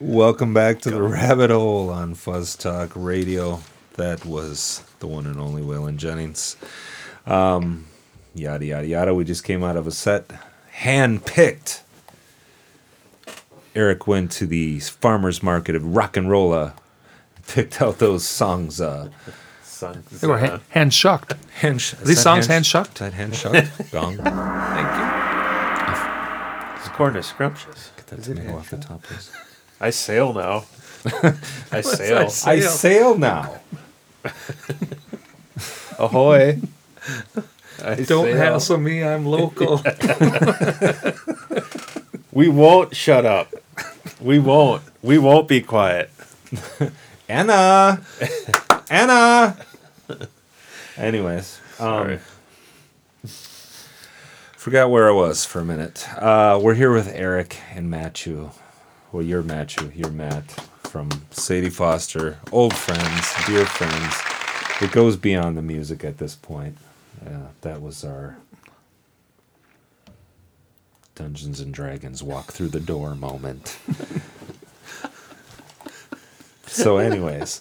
Welcome back to the rabbit hole on Fuzz Talk Radio. That was the one and only Waylon Jennings. Um, yada yada yada. We just came out of a set, hand picked. Erik went to the farmers market of Rock and Rolla, picked out those songs. Uh, Songs, They were uh, hand, hand shucked. hand sh- These songs sh- hand shucked? Is that hand shucked? Gong. Get Thank This corn is scrumptious. Get that tomato off the top, please. I sail now. I sail. I Sail. sail now. Ahoy. I. Don't sail. hassle me. I'm local. We won't shut up. We won't. We won't be quiet. Anna, Anna. Anyways, um, Sorry. forgot where I was for a minute. Uh, we're here with Erik and Matthew. Well, you're Matthew. You're Matt from Sadie Foster. Old friends, dear friends. It goes beyond the music at this point. Yeah, that was our Dungeons and Dragons walk through the door moment. so, anyways,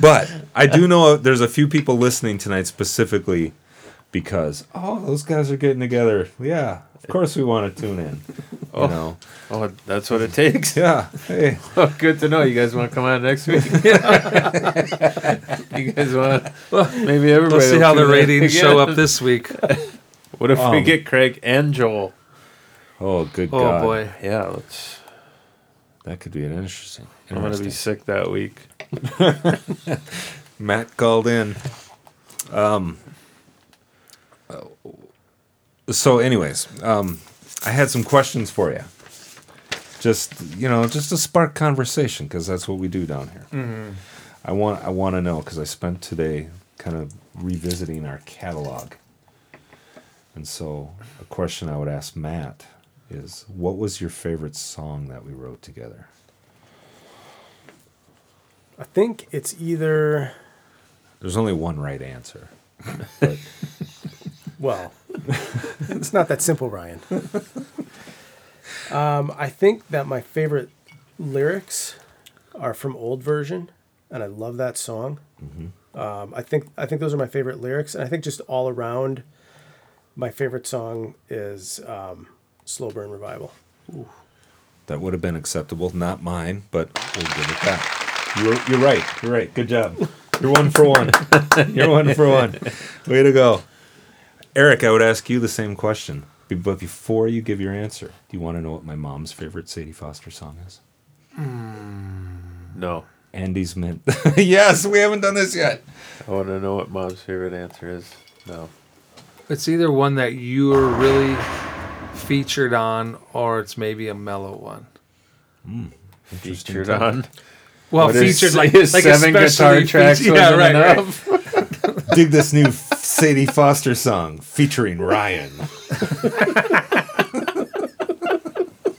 but I do know there's a few people listening tonight specifically because oh, those guys are getting together. Yeah, of course we want to tune in. You know, Oh, that's what it takes. yeah. Hey, Oh, good to know. You guys want to come out next week? you guys want? Well, maybe everybody. Let's see how the ratings show up this week. What if we Um, get Craig and Joel? oh good Oh God, boy. Yeah, let's. that could be an interesting. I'm gonna be sick that week. Matt called in. Um. So, anyways, um, I had some questions for you. Just you know, just to spark conversation because that's what we do down here. I want I want to know because I spent today kind of revisiting our catalog, and so a question I would ask Matt is, what was your favorite song that we wrote together? I think it's either There's only one right answer. But well, it's not that simple, Ryan. Um, I think that my favorite lyrics are from old version, and I love that song. Um, I think I think those are my favorite lyrics, and I think just all around, my favorite song is um, "Slow Burn Revival." That would have been acceptable, not mine, but we'll give it that. You're, you're right. You're right. Good job. You're one for one. You're one for one. Way to go. Erik, I would ask you the same question. But before you give your answer, do you want to know what my mom's favorite Sadie Foster song is? Hmm. No, Andy's Mint. yes, we haven't done this yet. I want to know what Mom's favorite answer is. No. It's either one that you are really featured on, or it's maybe a mellow one. Hmm. Interesting Featured take. on. Well, What is- featured like is like seven guitar especially tracks yeah, wasn't right, right. Dig this new Sadie Foster song featuring Ryan.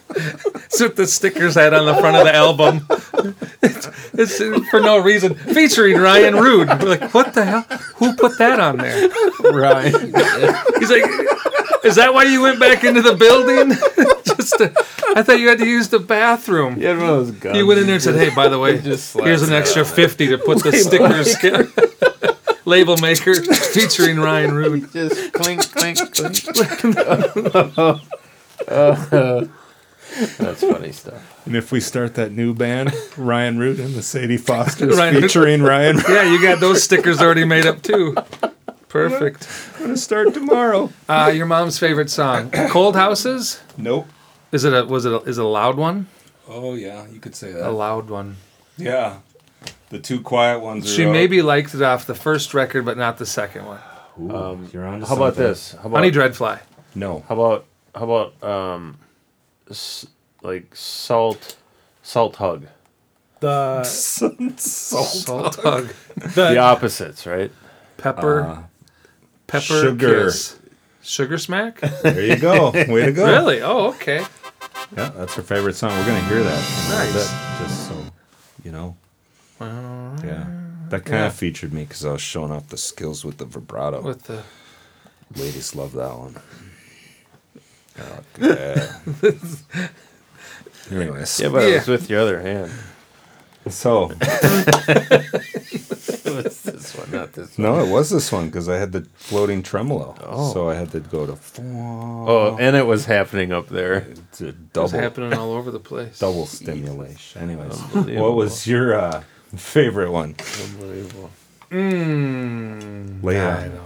That's what the stickers had on the front of the album. It's, it's for no reason. Featuring Ryan Rude. We're like, what the hell? Who put that on there? Ryan. He's like, is that why you went back into the building? Just to, I thought you had to use the bathroom. You had one of those guns. You went in there and said, hey, by the way, Just here's an extra 50 to put the stickers. Label maker featuring Ryan Rude. Just clink, clink, clink. That's funny stuff. And if we start that new band, Ryan Root and the Sadie Fosters Ryan Root. featuring Ryan Yeah, you got those stickers already made up too. Perfect. I'm going to start tomorrow. Uh, your mom's favorite song, "Cold Houses." Nope. Is it a was it a, is it a loud one? Oh yeah, you could say that. A loud one. Yeah, the two quiet ones. She maybe liked it off the first record, but not the second one. Um, you're on. How about this? How about Honey Dreadfly. No. How about how about um, s- like salt, salt hug. The Salt hug. The the opposites, right? Pepper. Uh, pepper. sugar. Kiss. Sugar smack. there you go. Way to go. really? Oh, okay. Yeah, that's her favorite song. We're gonna hear that. a little Nice. bit, just so you know. Well, Yeah, that kind Yeah. of featured me because I was showing off the skills with the vibrato. with the Ladies love that one. Oh, yeah. Anyways, Yeah, but it was with your other hand. so It was this one, not this one. no, it was this one because I had the floating tremolo. Oh. So I had to go to Oh, and it was happening up there. to It was double happening all over the place. double stimulation. Anyways, what was your uh, favorite one? Unbelievable. Mm, Lay I don't.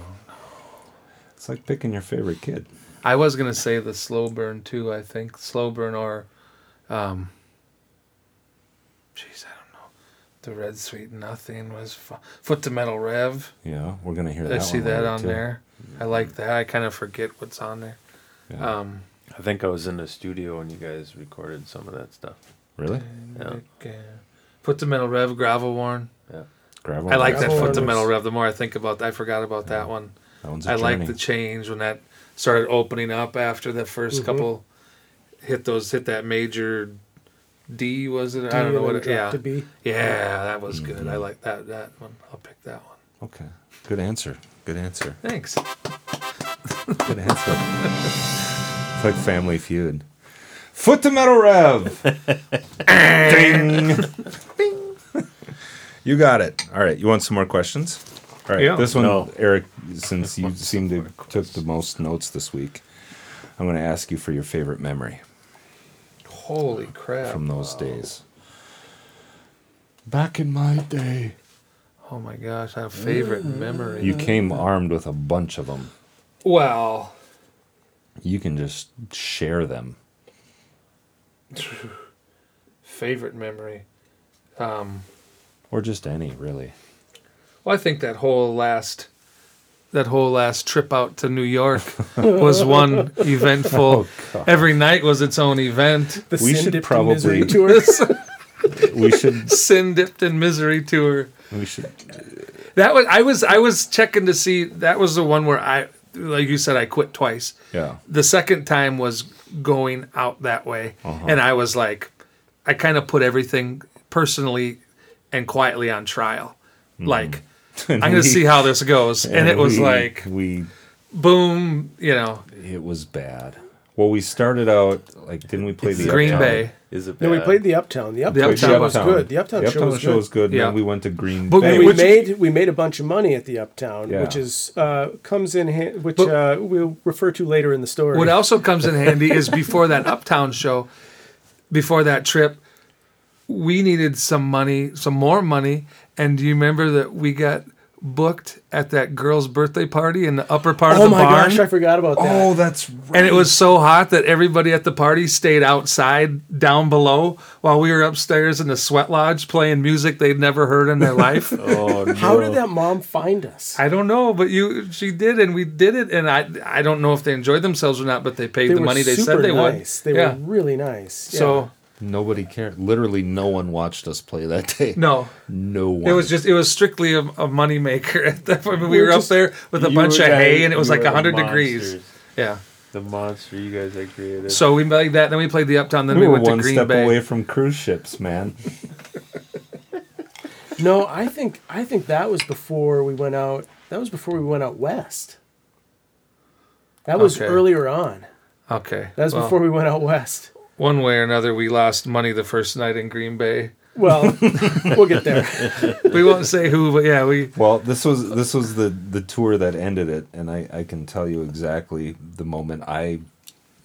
It's like picking your favorite kid. I was gonna say the slow burn too. I think slow burn or, um. Jeez, I don't know. The red sweet nothing was fu- foot to metal rev. Yeah, we're gonna hear that. I see one that on too. there. I like that. I kind of forget what's on there. Yeah. Um, I think I was in the studio when you guys recorded some of that stuff. really? Yeah. Like, foot to metal rev, gravel worn. Yeah. Gravel. I like that Gravel foot to metal rev. The more I think about, I forgot about that one. That one's a I like journey. the change when that started opening up after the 1st Mhm. couple hit those hit that major D was it? D I don't know what it, drop yeah. to B. Yeah, that was good. I Mhm. like that that one. I'll pick that one. Okay. Good answer. Good answer. Thanks. Good answer. it's like Family Feud. Foot to metal rev. Ding. Bing. You got it. All right. You want some more questions? All right. Yeah. This one, No. Erik, since you seem to took the most notes this week, I'm going to ask you for your favorite memory Holy crap. from those days. Back in my day. Oh my gosh, I have favorite mm. memory. You came armed with a bunch of them. well, You can just share them. favorite memory. Um Or just any, really. Well, I think that whole last that whole last trip out to New York was one eventful. God. Every night was its own event. The We should Dipped in Misery probably- tour. We should. Sin dipped in misery tour. We should. That was I was I was checking to see that was the one where I like you said I quit twice. Yeah. The second time was going out that way, Uh-huh. and I was like, I kind of put everything personally and quietly on trial. Like And I'm gonna we- see how this goes, and, it was we- like we. boom, you know, It was bad. Well, we started out like didn't we play the Green Uptown? Bay. Is it No, we bad? played the Uptown. The Uptown, Uptown show was Uptown. good. The Uptown, show was good. was good. Yeah. Then we went to Green But Bay. And we Which- made we made a bunch of money at the Uptown, Yeah. which is uh, comes in ha- which But- uh, we'll refer to later in the story. What also comes in handy is before that Uptown show, before that trip, we needed some money, some more money. And do you remember that we got booked at that girl's birthday party in the upper part Oh of the my gosh, I forgot about that. oh, that's right. and it was so hot that everybody at the party stayed outside down below while we were upstairs in the sweat lodge playing music they'd never heard in their life. Oh, no. How did that mom find us? I don't know, but you she did and we did it and I I don't know if they enjoyed themselves or not, but they paid they the money they said they nice. would. They yeah. were really nice. Yeah. So Nobody cared. Literally, no one watched us play that day. no. no one. It was just it was strictly a, a money maker. At that point. We We were, were up there with a bunch of guys- hay and it was like were hundred degrees. Yeah. The monster you guys had created. So we played that. Then we played the Uptown. Then we we, were went to one Green step Bay. away from cruise ships, man. no, I think I think that was before we went out. That was before we went out west. That was Okay. earlier on. Okay. That was Well, before we went out west. One way or another we lost money the first night in Green Bay. Well, we'll get there. We won't say who, but yeah, we Well, this was this was the the tour that ended it, and I I can tell you exactly the moment I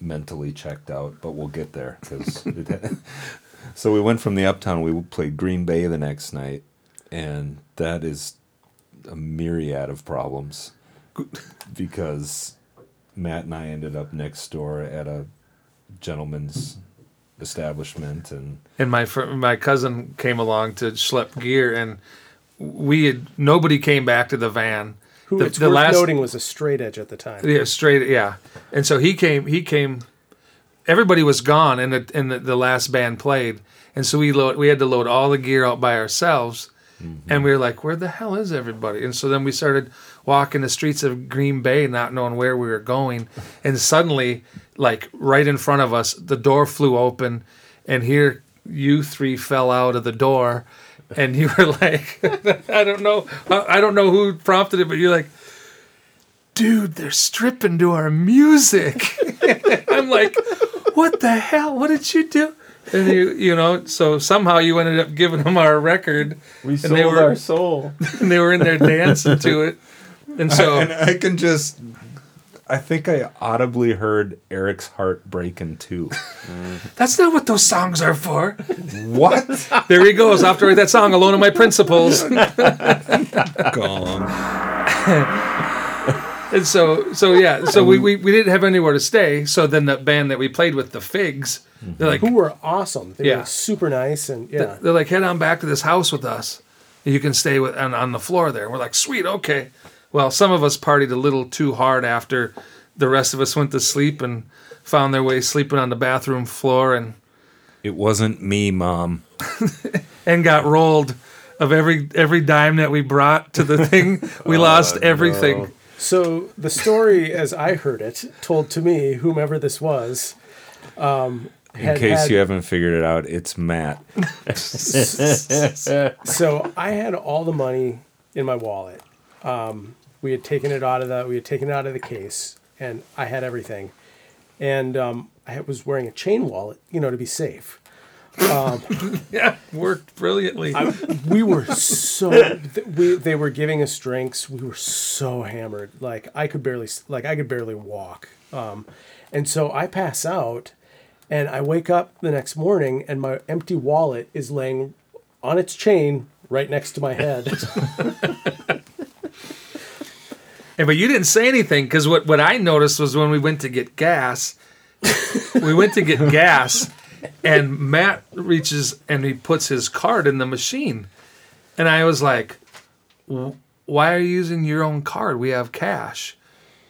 mentally checked out, but we'll get there because. so we went from the Uptown. We played Green Bay the next night, and that is a myriad of problems because Matt and I ended up next door at a gentleman's establishment, and and my fr- my cousin came along to schlep gear, and we had nobody came back to the van. Who The- it's the worth last- noting was a straight edge at the time. Yeah, straight. Yeah, and so he came. He came. Everybody was gone, and the and the, the last band played, and so we load. We had to load all the gear out by ourselves, mm-hmm. and we were like, "Where the hell is everybody?" And so then we started walking the streets of Green Bay, not knowing where we were going, and suddenly, like right in front of us, the door flew open, and here you three fell out of the door. And you were like, I don't know, I don't know who prompted it, but you're like, dude, they're stripping to our music. I'm like, what the hell? What did you do? and you you know so somehow you ended up giving them our record We they sold were- our soul. and they were in there dancing to it and so and I can just. I think I audibly heard Erik's heart breaking too. that's not what those songs are for what? there he goes off to write that song alone in my principles Gone. and so so yeah so we, we we didn't have anywhere to stay so then the band that we played with the figs they're like Who were awesome. They Yeah. were super nice and yeah. they're like head on back to this house with us you can stay with on, on the floor there we're like sweet okay well some of us partied a little too hard after the rest of us went to sleep and found their way sleeping on the bathroom floor and It wasn't me, mom. and got rolled of every every dime that we brought to the thing we lost everything So the story, as I heard it, told to me, whomever this was, um, In case had- you haven't figured it out, it's Matt. So I had all the money in my wallet. Um, we had taken it out of the we had taken it out of the case, and I had everything. And um, I was wearing a chain wallet, you know, to be safe. yeah worked brilliantly We were so th- we they were giving us drinks. We were so hammered, like I could barely like I could barely walk. Um, and so I pass out, and I wake up the next morning, and my empty wallet is laying on its chain right next to my head. Yeah, but you didn't say anything because what, what I noticed was when we went to get gas, we went to get gas, and Matt reaches and he puts his card in the machine, and I was like, "Why are you using your own card? We have cash."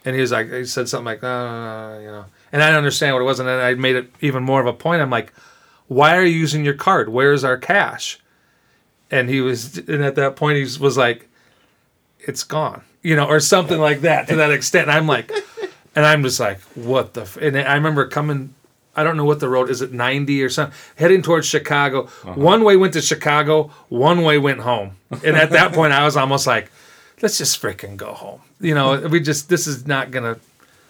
And he was like, he said something like, you know, and I didn't understand what it was, and I made it even more of a point. I'm like, "Why are you using your card? Where's our cash?" And he was, and at that point, he was like, it's gone, you know, or something like that to that extent. And I'm like, and I'm just like, what the? F-? And I remember coming, I don't know what the road is, it 90 or something, heading towards Chicago. Uh-huh. One way went to Chicago, one way went home. And at that point, I was almost like, let's just freaking go home. You know, we just, this is not going to,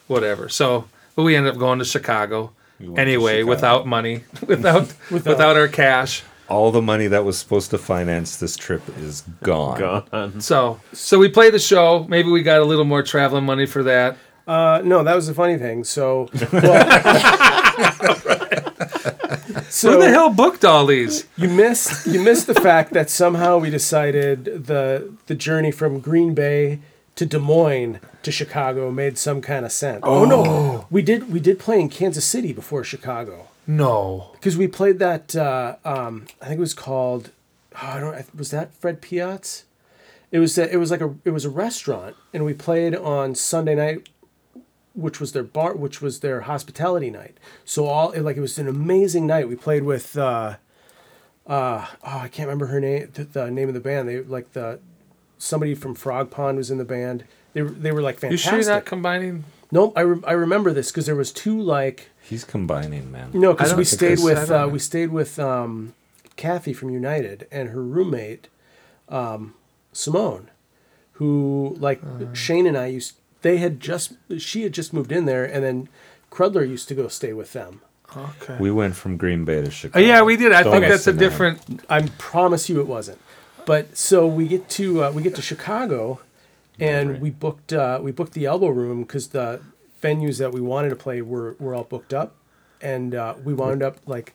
whatever. So, but we ended up going to Chicago went to anyway, Chicago. without money, without, without our cash. All the money that was supposed to finance this trip is gone. Gone. So, so we play the show. Maybe we got a little more traveling money for that. Uh, no, that was the funny thing. So, well, so Who the hell booked all these? you missed you missed the fact that somehow we decided the the journey from Green Bay to Des Moines to Chicago made some kind of sense. Oh, no, we did we did play in Kansas City before Chicago No. because we played that. Uh, um, I think it was called. Oh, I don't. Was that Fred P. Ott's? It was. A, it was like a. It was a restaurant, and we played on Sunday night, which was their bar, which was their hospitality night. So all it, like it was an amazing night. We played with. Uh, uh, oh, I can't remember her name. The, the name of the band. They like the somebody from Frog Pond was in the band. They were- they were like You fantastic. sure you're not combining? nope, I, re- I remember this because there was two like He's combining, man. no, because we stayed I- I with uh, we stayed with um, Kathy from United and her roommate um, Simone, who like Uh. Shane and I used. They had just she had just moved in there, and then Crudler used to go stay with them. Okay. We went from Green Bay to Oh, Chicago. yeah, we did. I Don't think mess that's a it up. different. I promise you, it wasn't. But so we get to uh, we get to Chicago, and we booked uh, we booked the elbow room because the venues that we wanted to play were were all booked up, and uh, we wound up like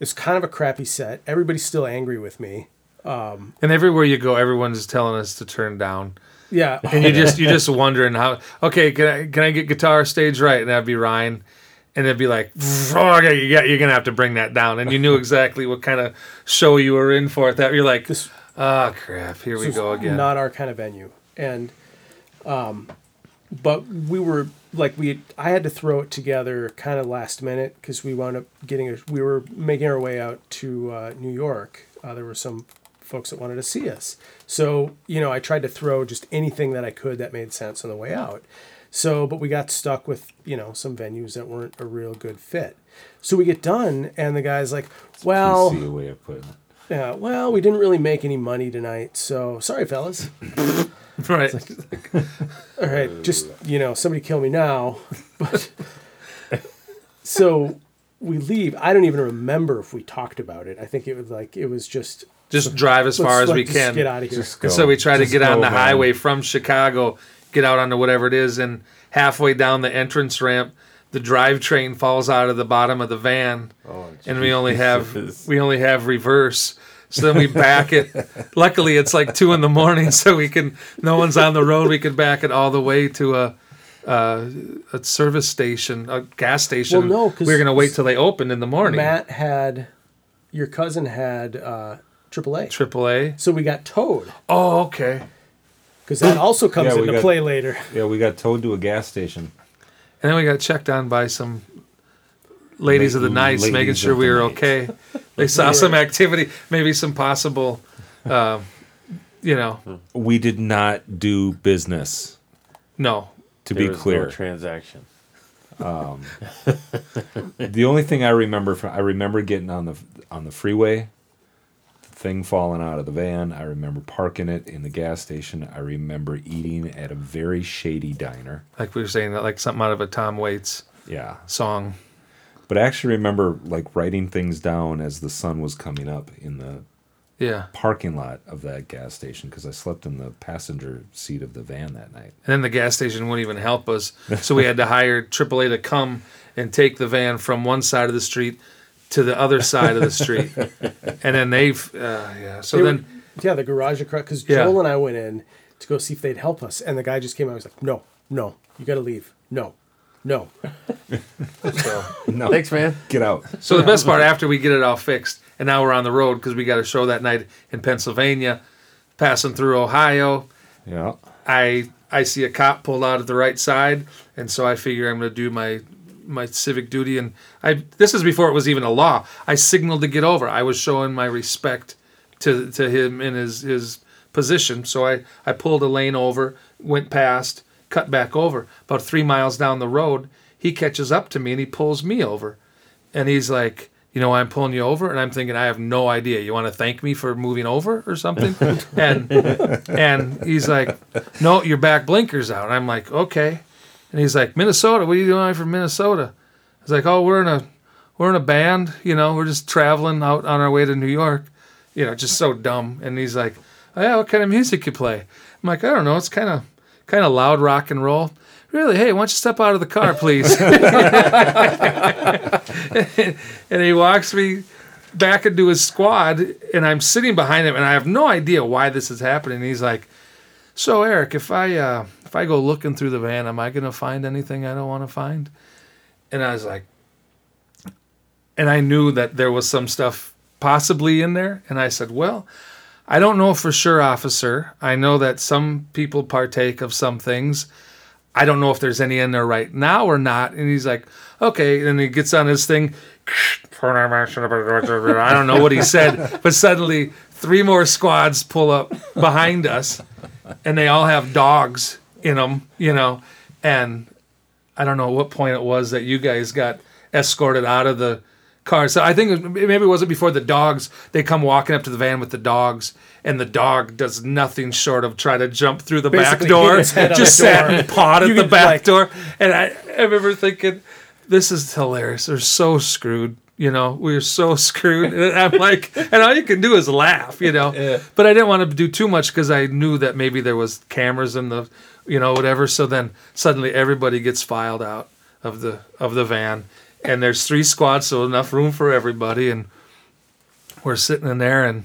it's kind of a crappy set. Everybody's still angry with me. And everywhere you go, everyone's telling us to turn down, Yeah, and you just you're just wondering how. Okay, can I can I get guitar stage right? And that'd be Ryan, and it'd be like, oh, okay, you got, you're gonna have to bring that down. And you knew exactly what kind of show you were in for. At that, you're like, This- ah, crap, here we go again. Not our kind of venue, and um, but we were like we I had to throw it together kind of last minute because we wound up getting a, we were making our way out to uh, New York. Uh, there were some folks that wanted to see us, so you know I tried to throw just anything that I could that made sense on the way out. So, but we got stuck with you know some venues that weren't a real good fit. So we get done, and the guy's like, "Well, PC way of putting it. yeah, well, we didn't really make any money tonight, so sorry, fellas." right. All right, just you know, somebody kill me now. But so we leave. I don't even remember if we talked about it. I think it was like it was just Just drive as far as we let's can. Get out of here. Just And go. so we try to Just get on the man. highway from Chicago, get out onto whatever it is, and halfway down the entrance ramp, the drivetrain falls out of the bottom of the van, Oh, and we only have we only have reverse. So then we back it. Luckily, it's like two in the morning, so we can. No one's on the road. We can back it all the way to a. Uh, a service station, a gas station. Well, no, 'cause- we were gonna wait till they opened in the morning. Matt had your cousin had uh, AAA, AAA. so we got towed Oh, okay. because that also comes Yeah, we into got- play later. Yeah, we got towed to a gas station. And then we got checked on by some ladies of the La- night, making sure we were night. okay. They saw some activity, maybe some possible, um, you know, We did not do business. no. To There be was no clear, transaction. the only thing I remember from I remember getting on the on the freeway, the thing falling out of the van. I remember parking it in the gas station. I remember eating at a very shady diner. Like we were saying, that like something out of a Tom Waits Yeah, song. But I actually remember like writing things down as the sun was coming up in the Yeah. parking lot of that gas station because I slept in the passenger seat of the van that night. And then the gas station wouldn't even help us. So we had to hire AAA to come and take the van from one side of the street to the other side of the street. And then they've, uh, yeah. So They were- then, yeah, the garage across because Yeah. Joel and I went in to go see if they'd help us, and the guy just came out. and was like, "No, no, you got to leave. No, no." so. No, Thanks, man. get out. So the best part after we get it all fixed, and now we're on the road because we got a show that night in Pennsylvania, passing through Ohio. Yeah. I I see a cop pulled out at the right side, and so I figure I'm going to do my my civic duty. And I this is before it was even a law. I signaled to get over. I was showing my respect to to him in his his position. So I I pulled a lane over, went past, cut back over. About three miles down the road, he catches up to me and he pulls me over, and he's like. You know I'm pulling you over, and I'm thinking I have no idea. You want to thank me for moving over or something? and and he's like, "No, your back blinkers out." And I'm like, "Okay." And he's like, "Minnesota, what are you doing from Minnesota?" I was like, "Oh, we're in a we're in a band. You know, we're just traveling out on our way to New York. You know, just so dumb." And he's like, "Oh yeah, what kind of music you play?" I'm like, "I don't know. It's kind of kind of loud rock and roll." Really? Hey, why don't you step out of the car, please? and he walks me back into his squad, and I'm sitting behind him, and I have no idea why this is happening. And he's like, "So Erik, if I uh, if I go looking through the van, am I gonna find anything I don't want to find?" And I was like, and I knew that there was some stuff possibly in there, and I said, "Well." I don't know for sure, officer. I know that some people partake of some things. I don't know if there's any in there right now or not. And he's like, okay. And he gets on his thing. I don't know what he said, but suddenly three more squads pull up behind us, and they all have dogs in them, you know. And I don't know what point it was that you guys got escorted out of the car. So I think it, maybe it wasn't before the dogs. They come walking up to the van with the dogs, and the dog does nothing short of try to jump through the Basically back door. hit his head on Just door. sat and pawed at the back like- door, and I, I remember thinking, "This is hilarious. They're so screwed." You know, we are so screwed. And I'm like, and all you can do is laugh, you know. But I didn't want to do too much because I knew that maybe there was cameras in the, you know, whatever. So then suddenly everybody gets filed out of the of the van, and there's three squads, so enough room for everybody. And we're sitting in there, and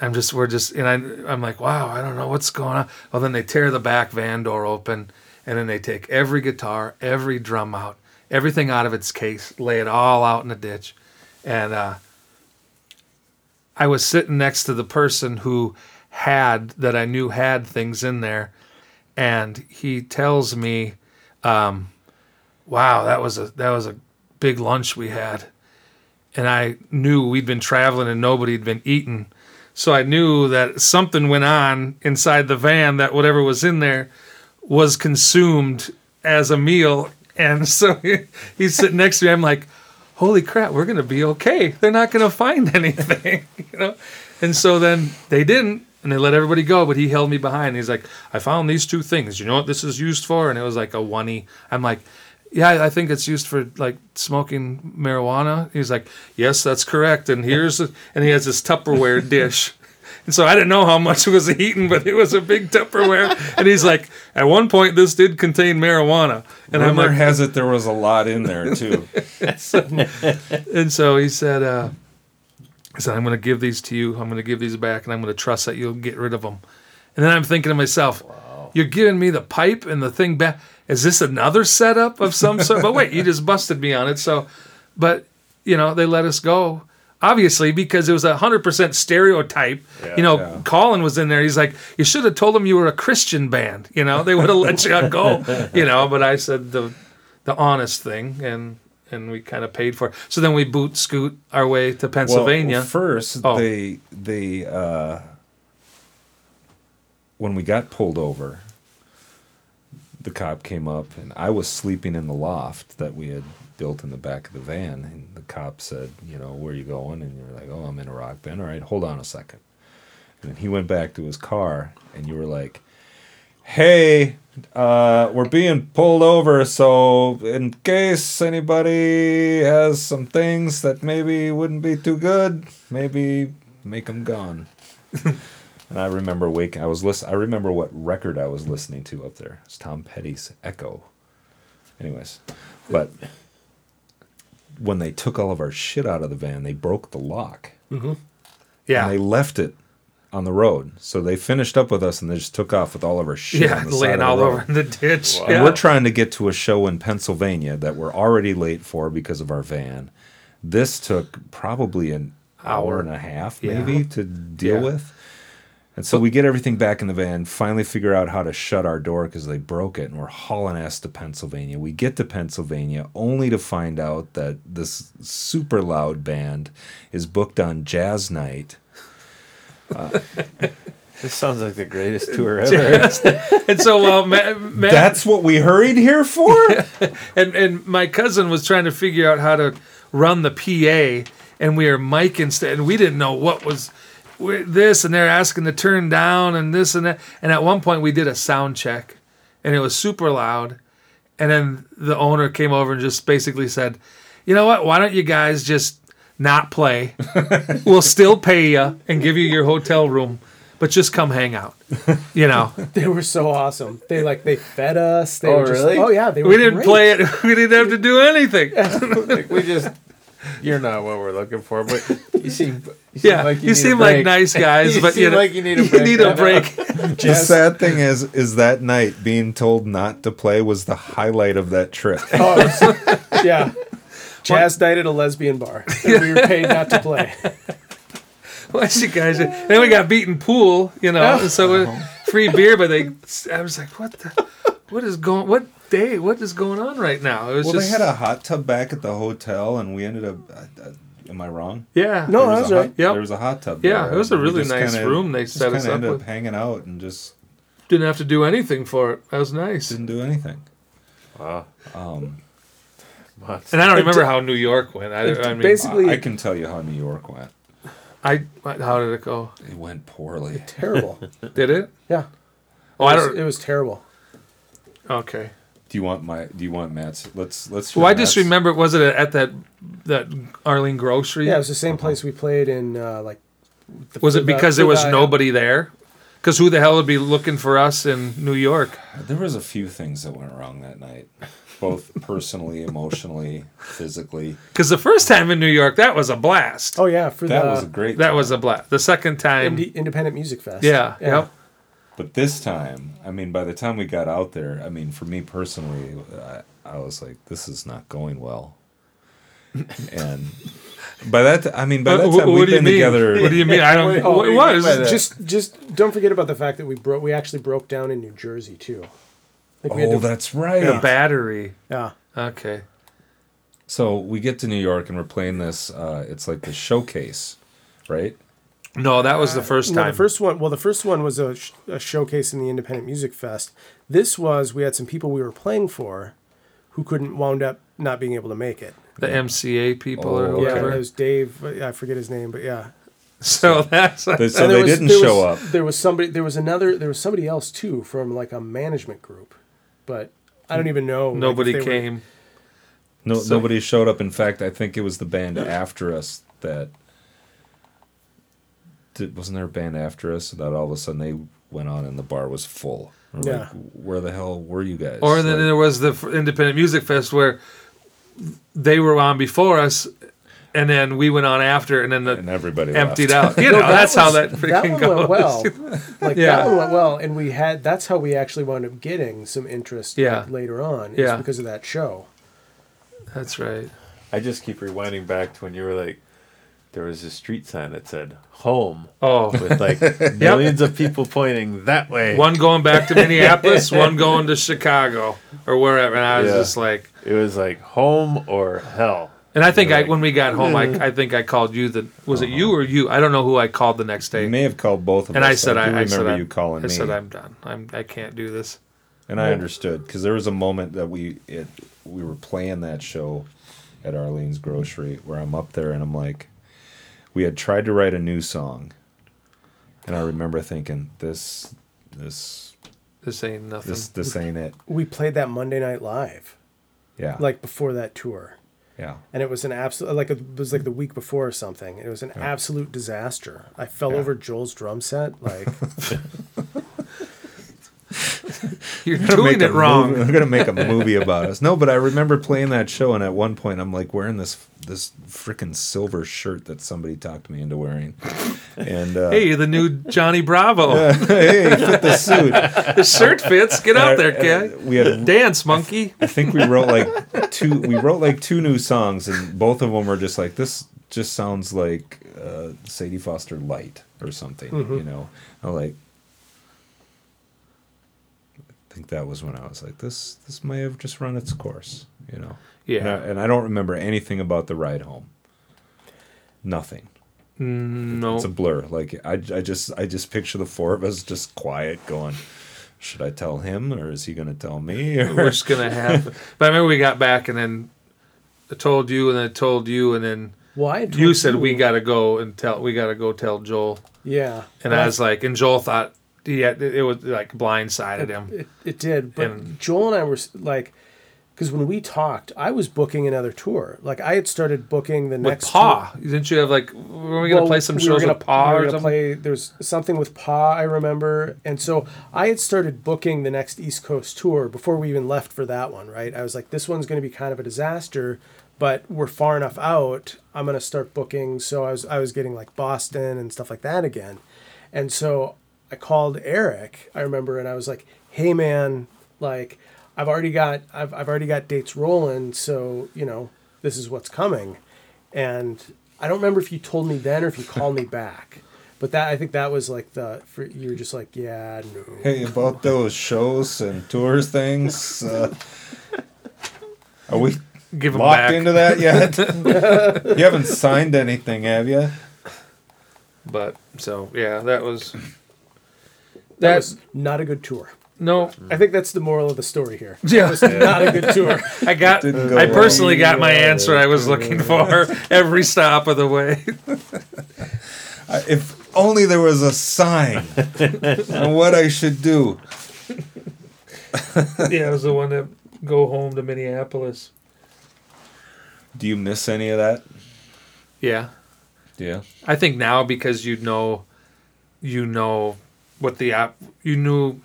I'm just we're just and I I'm like, wow, I don't know what's going on. Well, then they tear the back van door open, and then they take every guitar, every drum out, everything out of its case, lay it all out in the ditch, and uh, I was sitting next to the person who had that I knew had things in there, and he tells me, um, "Wow, that was a that was a big lunch we had." And I knew we'd been traveling and nobody had been eating. So I knew that something went on inside the van that whatever was in there was consumed as a meal. And so he, he's sitting next to me. I'm like, holy crap, we're going to be okay. They're not going to find anything, you know? And so then they didn't, and they let everybody go, but he held me behind. He's like, I found these two things. You know what this is used for? And it was like a oney. I'm like, yeah, I think it's used for like smoking marijuana. He's like, yes, that's correct. And here's, a, and he has this Tupperware dish. And so I didn't know how much was eaten, but it was a big Tupperware. And he's like, at one point, this did contain marijuana. And I'm Rumor like, has it there was a lot in there too. and so he said, uh, he said, I'm going to give these to you. I'm going to give these back, and I'm going to trust that you'll get rid of them. And then I'm thinking to myself, you're giving me the pipe and the thing back. Is this another setup of some sort? but wait, you just busted me on it. So, but you know, they let us go. Obviously, because it was a hundred percent stereotype. you know, Yeah. Colin was in there. He's like, "You should have told them you were a Christian band." You know, they would have let you go. You know, but I said the the honest thing, and and we kind of paid for it. So then we boot scoot our way to Pennsylvania. Well, first, Oh. they they uh, when we got pulled over, the cop came up, and I was sleeping in the loft that we had built in the back of the van, and the cop said, "You know, where you going?" And you're like, "Oh, I'm in a rock band." All right, hold on a second. And then he went back to his car, and you were like, "Hey." Uh, we're being pulled over, so in case anybody has some things that maybe wouldn't be too good, maybe make them gone. and I remember waking. I was listen. I remember what record I was listening to up there. It's Tom Petty's Echo. Anyways, but when they took all of our shit out of the van, they broke the lock mm-hmm. yeah, and they left it on the road. So they finished up with us and they just took off with all of our shit. yeah, on the side laying of the all road. over in the ditch. And Yeah. we're trying to get to a show in Pennsylvania that we're already late for because of our van. This took probably an hour and a half, Yeah. maybe, to deal Yeah. with. And so we get everything back in the van, finally figure out how to shut our door because they broke it, and we're hauling ass to Pennsylvania. We get to Pennsylvania only to find out that this super loud band is booked on Jazz Night. This sounds like the greatest tour ever. and so uh, Matt, Matt That's what we hurried here for? and and my cousin was trying to figure out how to run the PA, and we were mic instead, and we didn't know what was we- this, and they're asking to turn down and this and that, and at one point we did a sound check, and it was super loud, and then the owner came over and just basically said, "You know what? Why don't you guys just not play? we'll still pay you and give you your hotel room." But just come hang out, you know. They were so awesome. They like they fed us. They Oh, were just, really? Oh yeah, they were We didn't great. play it. We didn't have to do anything. like we just, you're not what we're looking for, but you seem, you seem Yeah, like you, need a seem like nice guys, You but you know, like you need a break. need a break. The sad thing is, is that night being told not to play was the highlight of that trip. Oh, was- yeah. Jazz night at a lesbian bar. And we were paid not to play. What's you guys? Then we got beaten pool, you know. So uh, free beer, but they. I was like, what the, what is going? What day? What is going on right now? It was Well, just they had a hot tub back at the hotel, and we ended up. Uh, uh, am I wrong? yeah. No, There was that's a right. hot, Yep. There was a hot tub. Yeah, there, it was a really nice kinda- room they just set us kinda up ended with. up hanging out and just didn't have to do anything for it. That was nice. didn't do anything. Wow. Um, Months. And I don't remember how New York went. I, I mean, Basically, I, I can tell you how New York went. I how did it go? It went poorly. terrible. Did it? Yeah. Oh, I It was- don't. It was terrible. Okay. Do you want my? Do you want Matt's? Let's let's. Well, hear I just Matt's- remember. Was it at that that Arlene Grocery? Yeah, it was the same place we played in. Uh, like, the- Was it the- because for there was the- nobody there? Because who the hell would be looking for us in New York? There was a few things that went wrong that night, both personally, emotionally, physically. Because the first time in New York, that was a blast. Oh yeah, for That the was a great. that time. was a blast. The second time, Indi- Independent Music Fest. yeah, yep. But this time, I mean, by the time we got out there, I mean, for me personally, I, I was like, this is not going well. and by that, t- I mean, by that time, what we've do been mean? together. What do you mean? I don't. Wait, what what it was? Just, just don't forget about the fact that we broke. We actually broke down in New Jersey too. Like we Oh, had to, that's right. A battery. yeah. Okay. So we get to New York and we're playing this. Uh, it's like the showcase, right? No, that was the uh, first No, time. the first one. Well, the first one was a, sh- a showcase in the Independent Music Fest. This was we had some people we were playing for, who couldn't wound up not being able to make it. the MCA people or Oh, Yeah, it was Dave. I forget his name, but yeah. so that's So And they there was- didn't show was- up. There was somebody. There was another. There was somebody else too from like a management group, but I don't even know. like, if nobody were- came. No, So- nobody showed up. In fact, I think it was the band after us that. Did, wasn't there a band after us that all of a sudden they went on and the bar was full? We're Yeah. Like, Where the hell were you guys? Or then Like, there was the Independent Music Fest where they were on before us, and then we went on after, and then the and everybody emptied left. out. You know, that that's how was- that that freaking one goes. went well. Like Yeah. that one went well, and we had that's how we actually wound up getting some interest like, Yeah. later on. Yeah. because of that show. That's right. I just keep rewinding back to when you were like, there was a street sign that said "Home" Oh, with like millions of people pointing that way. one going back to Minneapolis, one going to Chicago or wherever, and I was Yeah. just like, It was like home or hell. and I think I Right. when we got home, I, I think I called you. The was it you uh-huh. or you? I don't know who I called the next day. You may have called both of and us. And I said, do I, I remember said, you I'm, calling I me. said, I'm done. I'm, I can't do this. And I understood because there was a moment that we it we were playing that show at Arlene's Grocery where I'm up there and I'm like, we had tried to write a new song, and I remember thinking this this This ain't nothing. this this ain't it. We played that Monday Night Live, Yeah, like before that tour, yeah. and it was an absolute like it was like the week before or something. It was an absolute disaster. I fell Yeah. over Joel's drum set. Like You're doing it wrong. Movie, I'm gonna make a movie about us. No, but I remember playing that show, and at one point, I'm like wearing this this freaking silver shirt that somebody talked me into wearing, and uh, Hey, the new Johnny Bravo. hey, fit the suit. The shirt fits. Get out there, kid. We had Dance, monkey. I think we wrote like two. We wrote like two new songs, and both of them were just like this. Just sounds like uh, Sadie Foster light or something. You know, I'm like. I think that was when I was like, this. This may have just run its course. You know. Yeah. And I, and I don't remember anything about the ride home. Nothing. No. It's a blur. Like I, I just, I just picture the four of us just quiet, going. Should I tell him, or is he going to tell me? Or We're just gonna have. But I remember we got back and then I told you and then I told you and then well, I had you told said we gotta go and tell. We gotta go tell Joel. yeah, And I was like, and Joel thought, yeah, it it was like blindsided him. It, it did, but And- Joel and I were like, because when we talked, I was booking another tour. Like I had started booking the next. With Pa, didn't you have like? Were we gonna Well, play some we shows gonna, with Pa we were or something? Play, there's something with Pa, I remember, and so I had started booking the next East Coast tour before we even left for that one. Right, I was like, this one's going to be kind of a disaster, but we're far enough out. I'm going to start booking. So I was I was getting like Boston and stuff like that again, and so I called Erik. I remember, and I was like, hey man, like. I've already got I've, I've already got dates rolling, so you know this is what's coming. And I don't remember if you told me then or if you called me back. But that I think that was like the for, you were just like yeah no Hey, about those shows and tours things, uh, are we Give locked back. into that yet? you haven't signed anything, have you? But so yeah, that was. That That's was not a good tour. no. I think that's the moral of the story here. Yeah, Not a good tour. I got. Didn't go I personally well. got my answer I was looking for every stop of the way. If only there was a sign on what I should do. yeah, it was the one that go home to Minneapolis. Do you miss any of that? Yeah, Yeah. I think now because you know, you know what the app. You knew,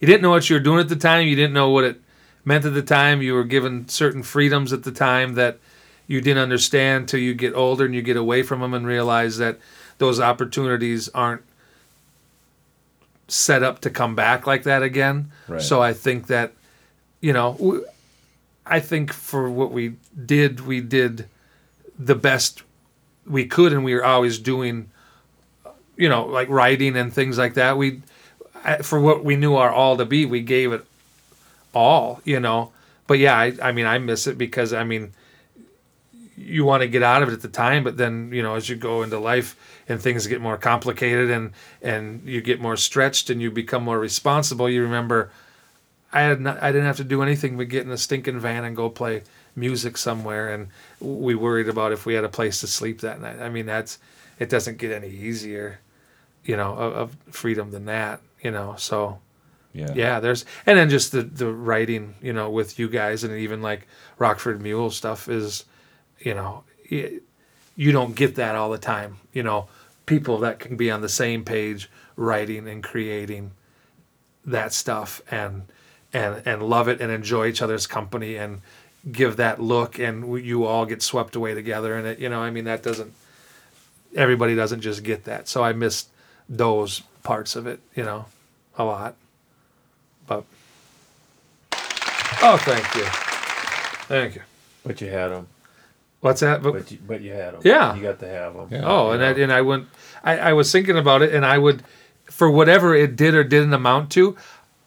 you didn't know what you were doing at the time. You didn't know what it meant at the time. You were given certain freedoms at the time that you didn't understand till you get older and you get away from them and realize that those opportunities aren't set up to come back like that again. Right. So I think that, you know, i think for what we did, we did the best we could, and we were always doing, you know, like writing and things like that. We, for what we knew our all to be, we gave it all, you know. But yeah, I, I mean, I miss it because I mean, you want to get out of it at the time, but then you know, as you go into life and things get more complicated and and you get more stretched and you become more responsible, you remember. I had not, I didn't have to do anything but get in a stinking van and go play music somewhere, and we worried about if we had a place to sleep that night. I mean, that's it doesn't get any easier, you know, of, of freedom than that, you know. So Yeah. yeah there's and then just the the writing you know with you guys and even like rockford mule stuff is you know y- you don't get that all the time you know people that can be on the same page writing and creating that stuff and and and love it and enjoy each other's company and give that look and you all get swept away together and it you know i mean that doesn't everybody doesn't just get that so i missed those parts of it you know a lot but oh thank you thank you But you had them. what's that but, But you, but you had them. Yeah. You got to have them. Yeah. Oh, and I, and I went. I, I was thinking about it, and I would, for whatever it did or didn't amount to,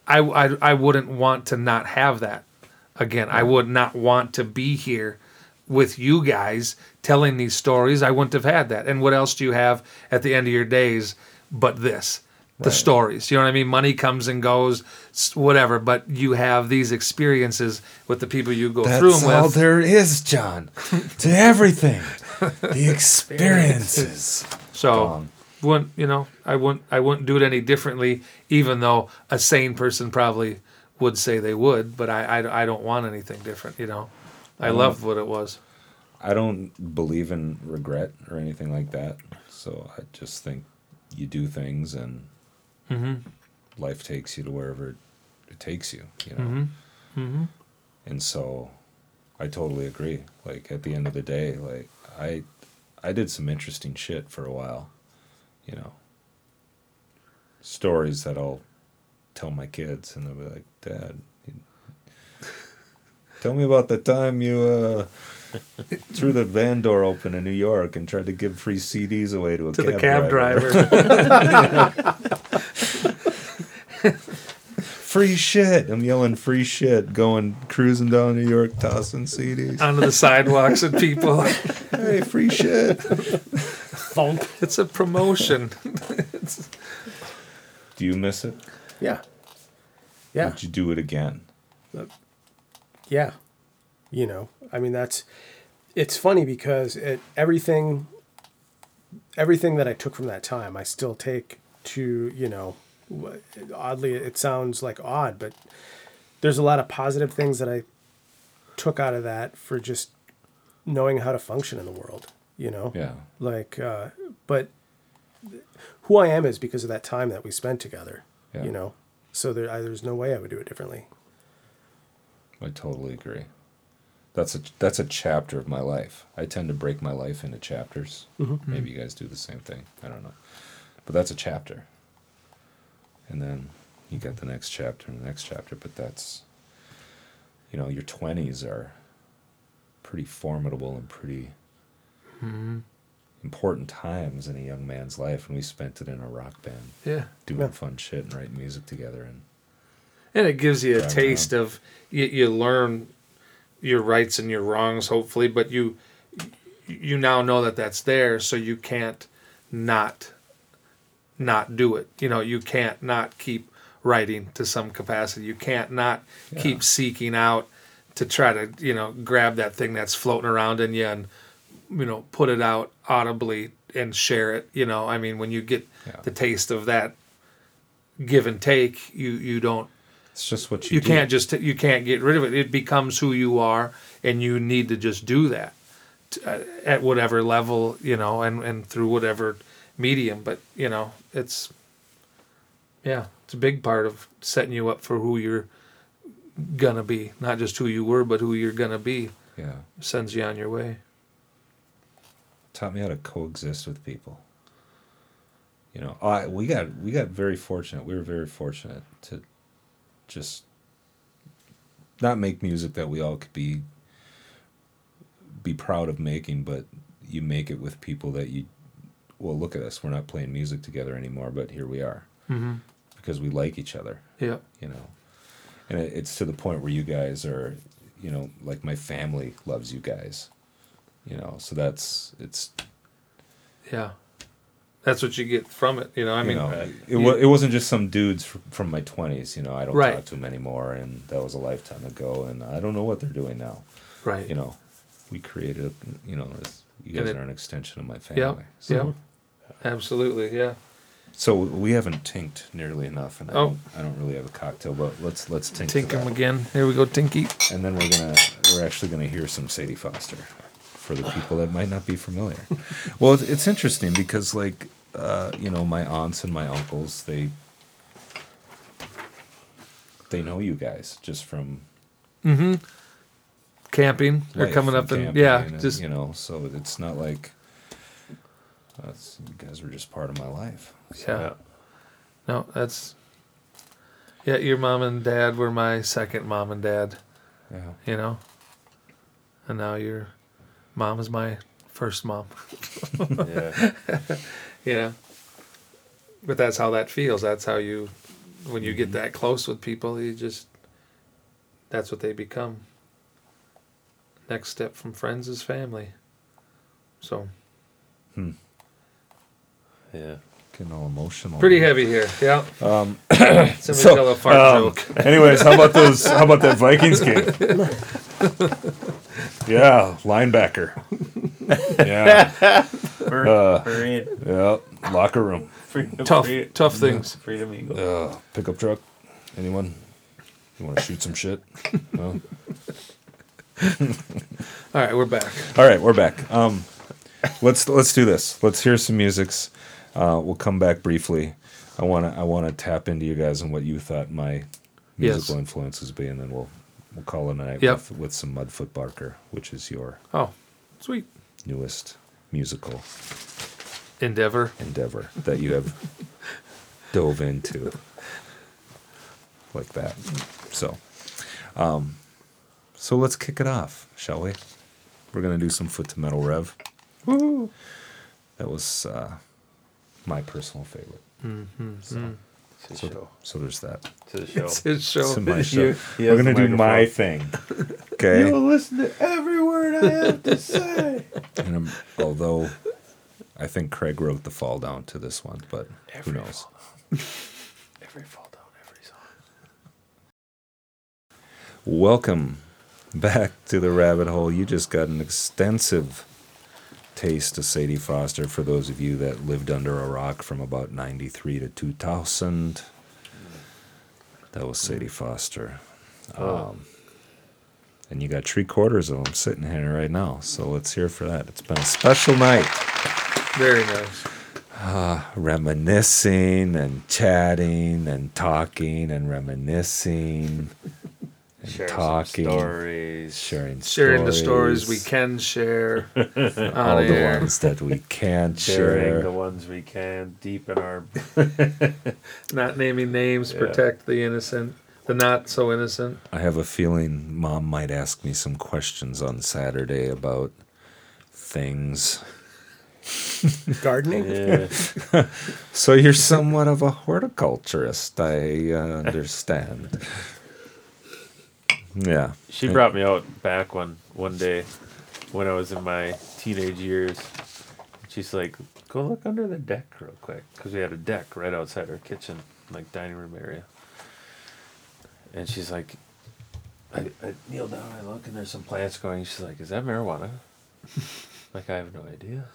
I, I I wouldn't want to not have that. Again, I would not want to be here with you guys telling these stories. I wouldn't have had that. And what else do you have at the end of your days but this? The Right. stories. You know what I mean? Money comes and goes, whatever. But you have these experiences with the people you go through That's them all with. there is, John. to everything. The experiences. So Gone. wouldn't you know? I wouldn't. I wouldn't do it any differently. Even though a sane person probably would say they would, but I I, I don't want anything different. You know, I um, loved what it was. I don't believe in regret or anything like that. So I just think you do things and life takes you to wherever it, it takes you, you know. Mm-hmm. And so I totally agree. Like at the end of the day, like I I did some interesting shit for a while, you know. Stories that I'll tell my kids and they'll be like, "Dad, tell me about the time you uh threw the van door open in New York and tried to give free CDs away to a To cab the cab driver. driver. free shit. I'm yelling free shit, going cruising down New York, tossing CDs. onto the sidewalks and people. hey, free shit. Thump. It's a promotion. Do you miss it? Yeah. Yeah. Would you do it again? Yeah. You know, I mean, that's, it's funny because it, everything, everything that I took from that time, I still take to, you know, oddly, it sounds like odd, but there's a lot of positive things that I took out of that for just knowing how to function in the world, you know? Yeah. like uh, but who i am is because of that time that we spent together Yeah. you know so there, I, there's no way i would do it differently I totally agree. That's a that's a chapter of my life. I tend to break my life into chapters. Mm-hmm, mm-hmm. Maybe you guys do the same thing. I don't know, but that's a chapter. And then you get the next chapter and the next chapter. But that's, you know, your twenties are pretty formidable and pretty mm-hmm. important times in a young man's life, and we spent it in a rock band yeah. doing Yeah. fun shit and writing music together. And And it gives you a taste of you, you learn your rights and your wrongs, hopefully, but you you now know that that's there, so you can't not not do it. You know, you can't not keep writing to some capacity. You can't not keep seeking out to try to you know grab that thing that's floating around in you and you know put it out audibly and share it. You know, I mean, when you get Yeah. the taste of that give and take, you you don't it's just what you you do. can't just you can't get rid of it it becomes who you are and you need to just do that t- uh, at whatever level you know and and through whatever medium but you know it's yeah it's a big part of setting you up for who you're gonna be not just who you were but who you're gonna be Yeah. sends you on your way taught me how to coexist with people. You know, I we got we got very fortunate. We were very fortunate to just not make music that we all could be be proud of making, but you make it with people that you well look at us. We're not playing music together anymore, but here we are mm-hmm. because we like each other. yeah You know, and it, it's to the point where you guys are, you know, like my family loves you guys. You know, so that's it's yeah that's what you get from it you know i you mean know, right. it, wa- it wasn't just some dudes fr- from my 20s you know i don't Right. talk to them anymore and that was a lifetime ago and i don't know what they're doing now right you know we created a, you know this, you guys it- are an extension of my yeah family so yeah absolutely yeah So we haven't tinked nearly enough, and I, Oh. don't, I don't really have a cocktail, but let's let's tink. Tink him again. Here we go, Tinky. and then we're gonna we're actually gonna hear some Sadie Foster for the people that might not be familiar. well, it's, it's interesting because like uh, you know my aunts and my uncles they they know you guys just from Camping. They're life coming up and camping yeah, and, just you know so it's not like that's, you guys were just part of my life. yeah. No, that's yeah. Your mom and dad were my second mom and dad. Yeah. You know, and now your mom is my first mom. Yeah. Yeah. But that's how that feels. That's how you, when you Mm-hmm. get that close with people, you just, that's what they become. Next step from friends is family. So hmm. Yeah. Getting all emotional. pretty heavy here. Yeah. Um, so, tell a fart um, joke. Anyways, how about those? How about that Vikings game? yeah, linebacker. Yeah, We're, Uh, we're in. yeah, locker room. Freedom, Tough, freedom, tough things. freedom Eagle. Uh, pickup truck. Anyone? You want to shoot some shit? No? All right, we're back. All right, we're back. Um, let's let's do this. Let's hear some musics. Uh, we'll come back briefly. I wanna I wanna tap into you guys and what you thought my musical Yes. influences be, and then we'll we'll call it a night Yep. with, with some Mudfoot Barker, which is your Oh, sweet. Newest musical Endeavor. endeavor that you have dove into like that. So, um, so let's kick it off, shall we? We're gonna do some foot to metal rev. Woo! That was uh, my personal favorite. Mm-hmm. So, It's his so, show. so there's that. It's his show. It's his show. It's my show. he We're gonna the do my thing. Okay. You'll listen to every word I have to say. And I'm, although I think Craig wrote the fall down to this one, but Every who knows? Every fall down, every song. Welcome back to the rabbit hole. You just got an extensive taste of Sadie Foster for those of you that lived under a rock from about 93 to 2000. That was Sadie Foster. Oh. Um, and you got three quarters of them sitting here right now. So let's hear for that. It's been a special night. Very nice. Uh, reminiscing and chatting and talking and reminiscing and Share talking. stories. sharing Sharing the stories we can share all the air. ones that we can't Sharing the ones we can deep in our. Not naming names, Yeah. protect the innocent, the not so innocent. I have a feeling mom might ask me some questions on Saturday about things. Gardening. Yeah. So you're somewhat of a horticulturist, I uh, understand. Yeah. She brought me out back one one day when I was in my teenage years. She's like, "Go look under the deck real quick," because we had a deck right outside our kitchen, like dining room area. And she's like, I, I kneel down, I look, and there's some plants growing. She's like, "Is that marijuana?" like I have no idea.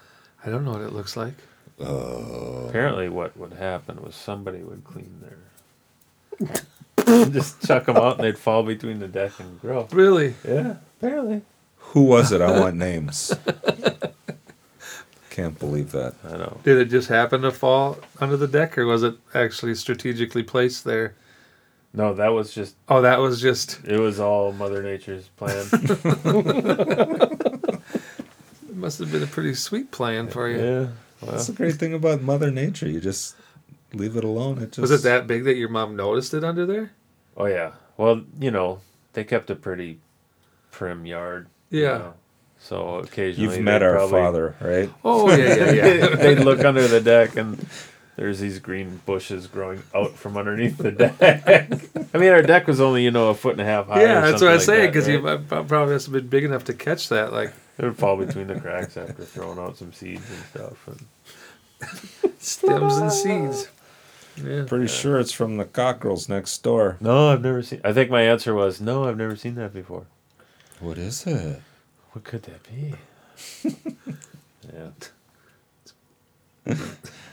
I don't know what it looks like. Oh. Apparently, what would happen was somebody would clean their. just chuck them out and they'd fall between the deck and grow. Really? Yeah, apparently. Who was it? I want names. Can't believe that. I know. Did it just happen to fall under the deck, or was it actually strategically placed there? No, that was just Oh, that was just. It was all Mother Nature's plan. It must have been a pretty sweet plan for you. yeah. That's the great thing about Mother Nature. You just leave it alone. It just Was it that big that your mom noticed it under there? oh yeah. Well, you know, they kept a pretty prim yard. you Yeah. know. So occasionally You've met our probably- father, right? Oh yeah, yeah, yeah. they'd look under the deck and there's these green bushes growing out from underneath the deck. I mean, our deck was only you know a foot and a half high. yeah, or that's what I was something saying because that, you right? probably must have been big enough to catch that. Like it would fall between the cracks after throwing out some seeds and stuff. And stems and seeds. Yeah. Pretty sure it's from the cockerels next door. no, I've never seen. I think my answer was no. I've never seen that before. What is it? What could that be? yeah.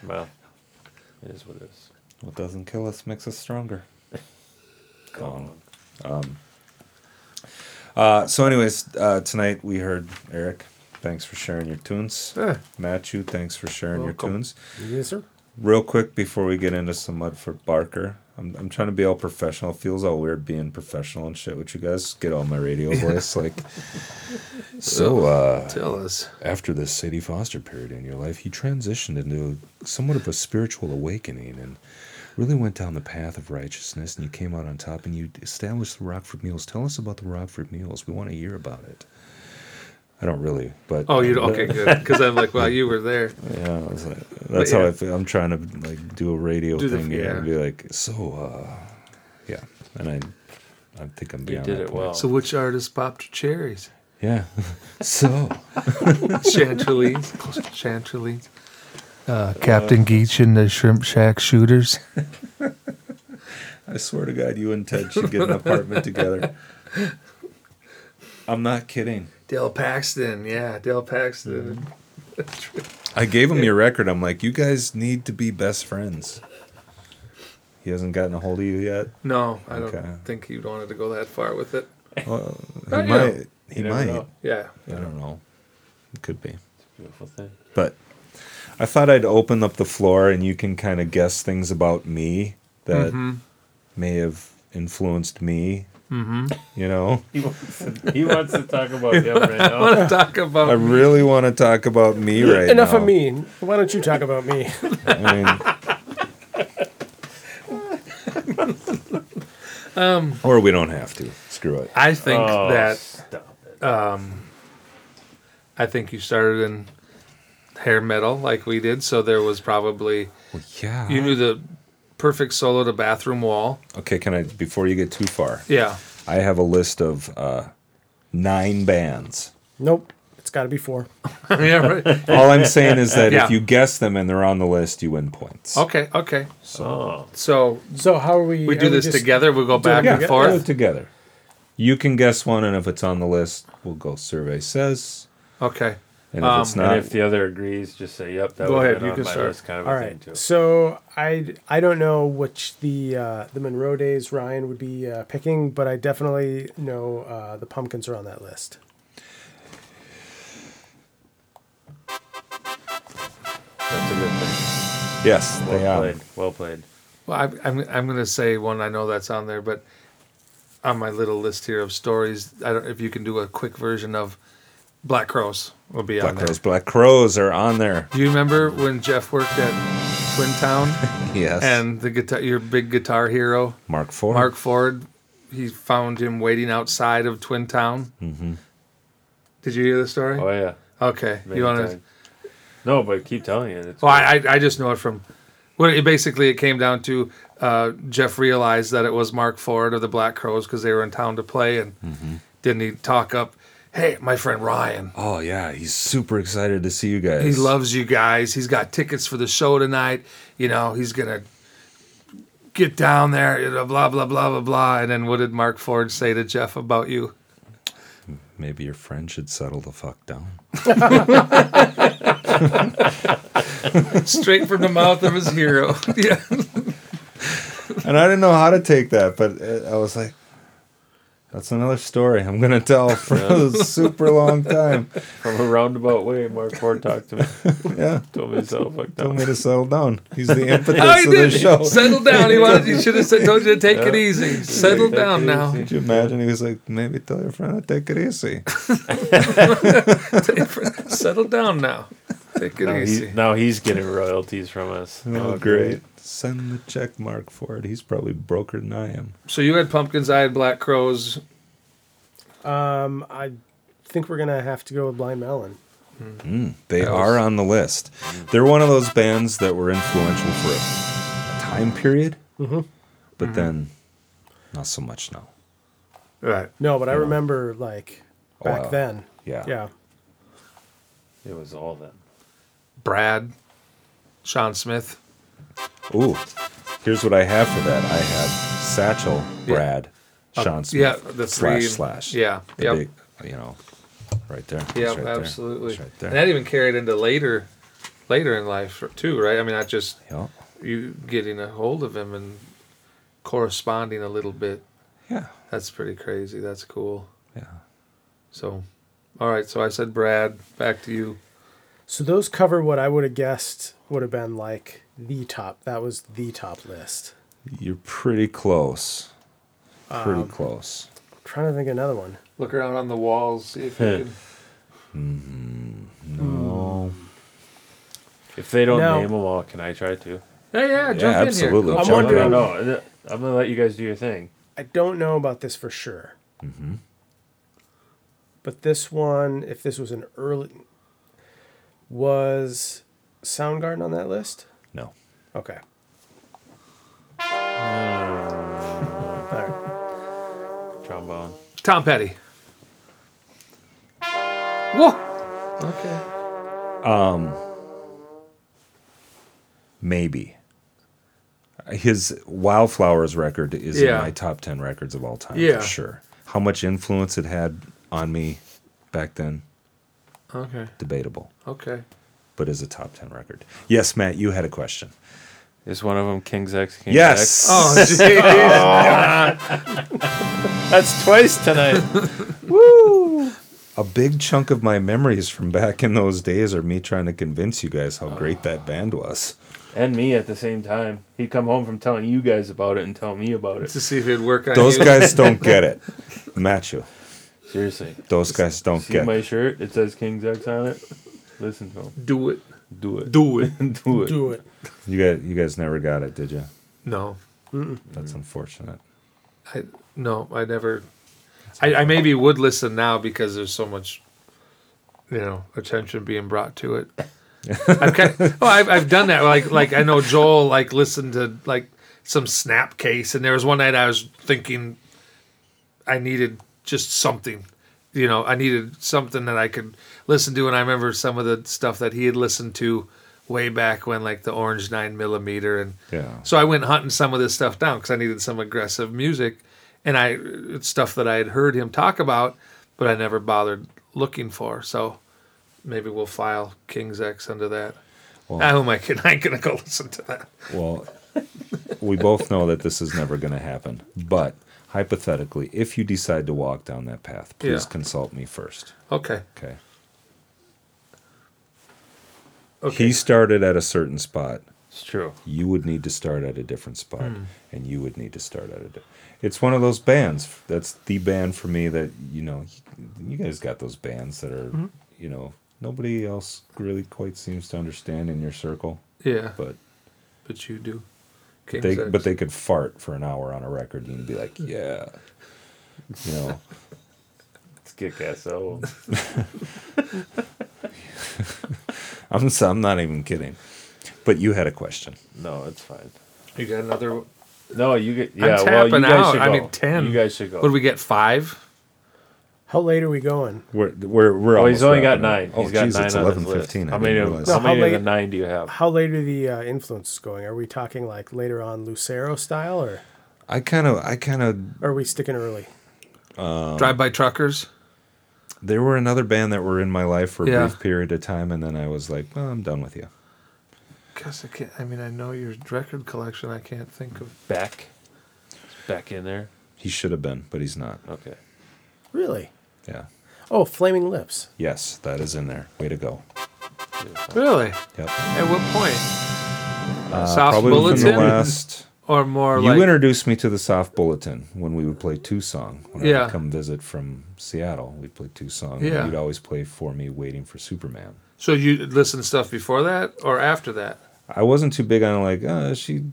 well, It is what it is. What doesn't kill us makes us stronger. Gone. Uh, so, anyways, uh, tonight we heard Erik. Thanks for sharing your tunes. Eh. Matthew, thanks for sharing Welcome. your tunes. Yes, sir. Real quick before we get into some Mudfoot Barker, I'm, I'm trying to be all professional. It feels all weird being professional and shit with you guys. Get all my radio voice. Like, so, uh, Tell us. after this Sadie Foster period in your life, you transitioned into somewhat of a spiritual awakening and really went down the path of righteousness and you came out on top and you established the Rockford Mules. Tell us about the Rockford Mules. We want to hear about it. I don't really, but Oh, you okay? Good. Because I'm like, well, you were there. yeah, I was like, that's how yeah. I feel. I'm trying to like do a radio Do the- thing and yeah. be like, so, uh, yeah, and I, I think I'm beyond. You beyond did that it point. well. So, which artist popped your cherries? Yeah, so Chantilly's. Chantilly's. Uh, Captain Geech and the Shrimp Shack Shooters. I swear to God, you and Ted should get an apartment together. I'm not kidding. Dale Paxton. Yeah, Dale Paxton. I gave him your record. I'm like, you guys need to be best friends. He hasn't gotten a hold of you yet. No, I don't think he wanted to go that far with it. Well, he Not might. yet. He You might. know. Yeah. I don't know. It could be. It's a Beautiful thing. But I thought I'd open up the floor and you can kind of guess things about me that Mm-hmm. may have influenced me. Mm-hmm. You know, He wants to, he wants to talk about him right I now. want to talk about. I really want to talk about me right now. Enough now. of me. Why don't you talk about me? I mean, or we don't have to. Screw it. I think Oh, that stop it. I think you started in hair metal like we did, so there was probably Well, yeah. you knew the perfect solo to bathroom wall. Okay, can I? Before you get too far, Yeah. I have a list of uh, nine bands. Nope. It's got to be four. yeah. Right. All I'm saying is that Yeah. if you guess them and they're on the list, you win points. Okay. Okay. Oh, So So how are we? we are do this just- together. We'll go back Yeah, and do forth. it together. You can guess one, and if it's on the list, we'll go. Survey says, Okay. And if it's Um, not, and if the other agrees, just say, "Yep, that Go ahead, have you can start. kind of All a thing too. So I I don't know which the uh, the Monroe days Ryan would be uh, picking, but I definitely know uh, the Pumpkins are on that list. That's a good thing. yes, Well they are. played. Well played. Well, I, I'm I'm going to say one I know that's on there, but on my little list here of stories, I don't if you can do a quick version of Black Crowes will be on Black there. Crowes, Black Crowes are on there. Do you remember when Jeff worked at Twin Town Yes, and the guitar, your big guitar hero, Marc Ford. Marc Ford, he found him waiting outside of Twin Town? Mm-hmm. Did you hear the story? Oh yeah. Okay, Many you want to? No, but keep telling it. It's Well, I, I I just know it from. Well, it basically it came down to uh, Jeff realized that it was Marc Ford of the Black Crowes because they were in town to play, and didn't he talk up? Hey, my friend Ryan, Oh yeah, he's super excited to see you guys. he loves you guys. He's got tickets for the show tonight. You know, he's gonna get down there. Blah blah blah blah blah. And then what did Marc Ford say to Jeff about you? Maybe your friend should settle the fuck down. Straight from the mouth of his hero. yeah. and I didn't know how to take that, but uh, I was like, "That's another story I'm gonna tell for a super long time." from a roundabout way. Marc Ford talked to me. Yeah, Told me to settle fuck told me to settle down. He's the impetus Oh, he of the did. show. Settle down. He wanted. He should have said, "Told you to take it easy. Settle Take it down now." easy. Could you imagine? He was like, "Maybe tell your friend to take it easy." Settle down now. Take it Now, easy. he, now he's getting royalties from us. Oh, great! Send the check mark for it. He's probably broker than I am. So you had pumpkins, I had black crowes. Um, I think we're gonna have to go with Blind Melon. Hmm. They That are on the list. They're one of those bands that were influential for a, a time period, mm-hmm. but mm-hmm. then not so much now. Right. No, but I Yeah. remember like oh, back wow. then. Yeah. Yeah. It was all them. Brad, Shawn Smith. Ooh, here's what I have for that. I have Satchel, Yeah. Brad, Shawn Uh, Smith, yeah, the slash three- slash. yeah, the big, you know, right there. It's Yeah, right absolutely. It's right And that even carried into later, later in life too, right? I mean, not just Yeah. you getting a hold of him and corresponding a little bit. Yeah. That's pretty crazy. That's cool. Yeah. So, all right. So I said Brad. Back to you. So those cover what I would have guessed would have been like the top. That was the top list. You're pretty close. Pretty Um, close. I'm trying to think of another one. Look around on the walls. See if you can. No. If they don't Now- name them all, can I try to? Yeah, yeah. Jump in absolutely. here. I'm Jump No, wondering- no, no. I'm gonna let you guys do your thing. I don't know about this for sure. But this one, if this was an early, was Soundgarden on that list? Okay. Hmm. Right. Trombone. Tom Petty. Whoa. Okay. Um, maybe. His Wildflowers record is Yeah. in my top 10 records of all time Yeah. for sure. How much influence it had on me back then, Okay. debatable, Okay. But is a top 10 record. Yes, Matt, you had a question. Is one of them King's X? King's Yes. Oh, jeez. That's twice tonight. Woo. A big chunk of my memories from back in those days are me trying to convince you guys how great that band was. and me at the same time. He'd come home from telling you guys about it and tell me about it. to see if it'd work on Those you. guys don't get it. Machu. Seriously. Those guys don't See get my it. shirt? It says King's X on it. Listen to him. Do it. Do it. Do it. Do it. Do it. You guys, you guys never got it, did you? No. That's unfortunate. I no, I never. I, I maybe would listen now because there's so much, you know, attention being brought to it. I've kind oh, I've, I've done that. Like like I know Joel like listened to like some Snapcase, and there was one night I was thinking I needed just something, you know, I needed something that I could listen to, and I remember some of the stuff that he had listened to way back when, like the Orange Nine Millimeter and Yeah. so I went hunting some of this stuff down because I needed some aggressive music, and I it's stuff that I had heard him talk about, but I never bothered looking for. So maybe we'll file King's X under that. Well- who am I kidding? I ain't gonna go listen to that. Well, we both know that this is never going to happen. But hypothetically, if you decide to walk down that path, please Yeah. consult me first. Okay. Okay. Okay. He started at a certain spot. It's true. You would need to start at a different spot, Hmm. and you would need to start at a. Di- it's one of those bands. That's the band for me that you know. You guys got those bands that are, Mm-hmm. you know, nobody else really quite seems to understand in your circle, yeah, but but you do. King's they but they could fart for an hour on a record and you'd be like, yeah, you know. It's kick ass. So I'm s- I'm not even kidding. But you had a question. no, it's fine. you got another. No, you get I'm well, tapping you guys out. should I mean, 10. You guys should go. Would we get? Five. How late are we going? We're we're we're. Oh, he's only got wrapping up. nine. Oh, He's got geez, nine it's on his eleven list. fifteen. How I many? Of, realize how No, how many of the late- nine do you have? How late are the uh, influences going? Are we talking like later on Lucero style, or, I kind of I kind of are we sticking early? Um, Drive by truckers. there were another band that were in my life for a Yeah. brief period of time, and then I was like, well, I'm done with you. Guess I can't. I mean, I know your record collection. I can't think of. Beck. Is Beck in there. He should have been, but he's not. Okay. Really? Yeah. Oh, Flaming Lips. Yes, that is in there. Way to go. Really? Yep. At what point? Uh, Soft probably within the Bulletin? last. Or more You like introduced me to the soft bulletin when we would play two song. When I would come visit from Seattle, we'd play two song. Yeah. You'd always play for me, waiting for Superman. So you listen to stuff before that or after that? I wasn't too big on like, uh, she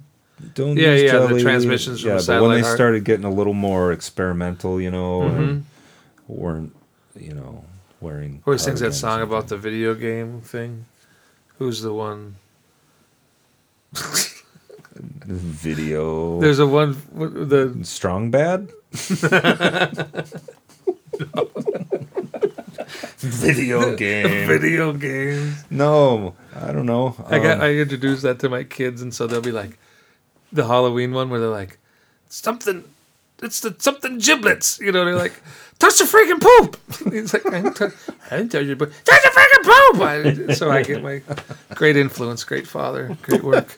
don't. Yeah, use yeah, the transmissions from Yeah, a but when they heart. started getting a little more experimental, you know, Mm-hmm. and weren't, you know, wearing. Who sings that song about the video game thing? Who's the one? video. There's a one the strong bad. video game. video game. No, I don't know. I got Um, I introduced that to my kids, and so they'll be like, the Halloween one where they're like, something, it's the something giblets. You know, they're like, touch the freaking poop. He's like, I didn't touch, I didn't touch it, but touch the freaking poop. I, so I get my great influence, great father, great work.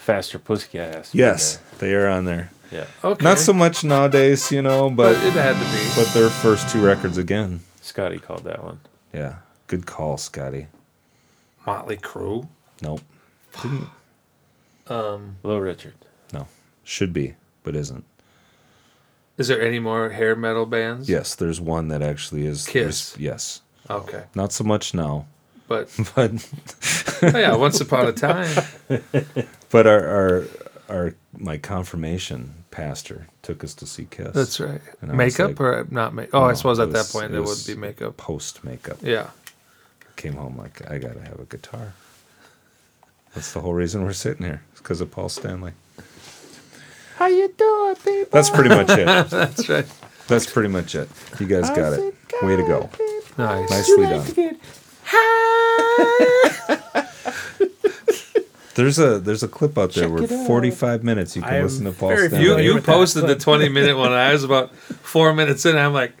Faster Pussycat has to Yes, they are on there. there. Okay. Not so much nowadays, you know, but but it had to be. but their first two records again. Scotty called that one. Yeah, good call, Scotty. Motley Crue. Nope, Didn't. Um, Little Richard. no, should be, but isn't. is there any more hair metal bands? Yes, there's one that actually is. Kiss. Yes, Okay. not so much now, But but oh yeah, once upon a time. but our our our my confirmation pastor took us to see Kiss. That's right. Makeup like- or not make? Oh, I suppose at that point it it, would be makeup. post makeup. Yeah. Came home like I gotta have a guitar. That's the whole reason we're sitting here. It's because of Paul Stanley. How you doing, people? That's pretty much it. That's right. That's pretty much it. You guys got it. Way to go. Nice. Nicely done. There's a there's a clip out there where 45 minutes you I can am listen to Paul very Stanley. You you with that posted the 20 minute one. I was about four minutes in. I'm like,